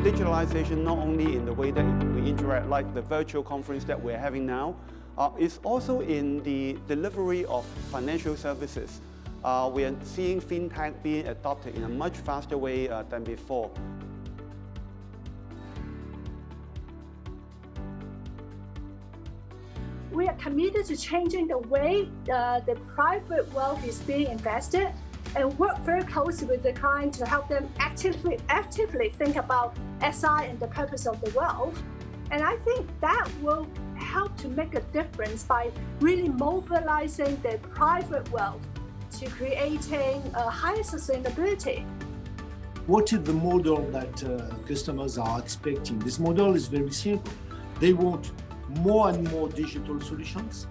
digitalization not only in the way that we interact, like the virtual conference that we're having now, uh, it's also in the delivery of financial services. Uh, we are seeing fintech being adopted in a much faster way uh, than before. We are committed to changing the way uh, the private wealth is being invested and work very closely with the client to help them actively actively think about SI and the purpose of the wealth. And I think that will help to make a difference by really mobilizing their private wealth to creating a higher sustainability. What is the model that uh, customers are expecting? This model is very simple. They want more and more digital solutions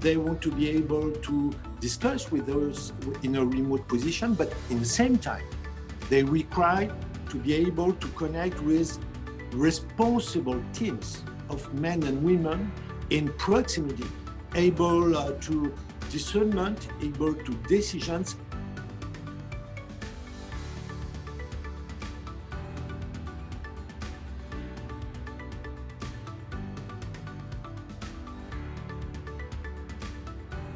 they want to be able to discuss with those in a remote position, but in the same time, they require to be able to connect with responsible teams of men and women in proximity, able uh, to discernment, able to decisions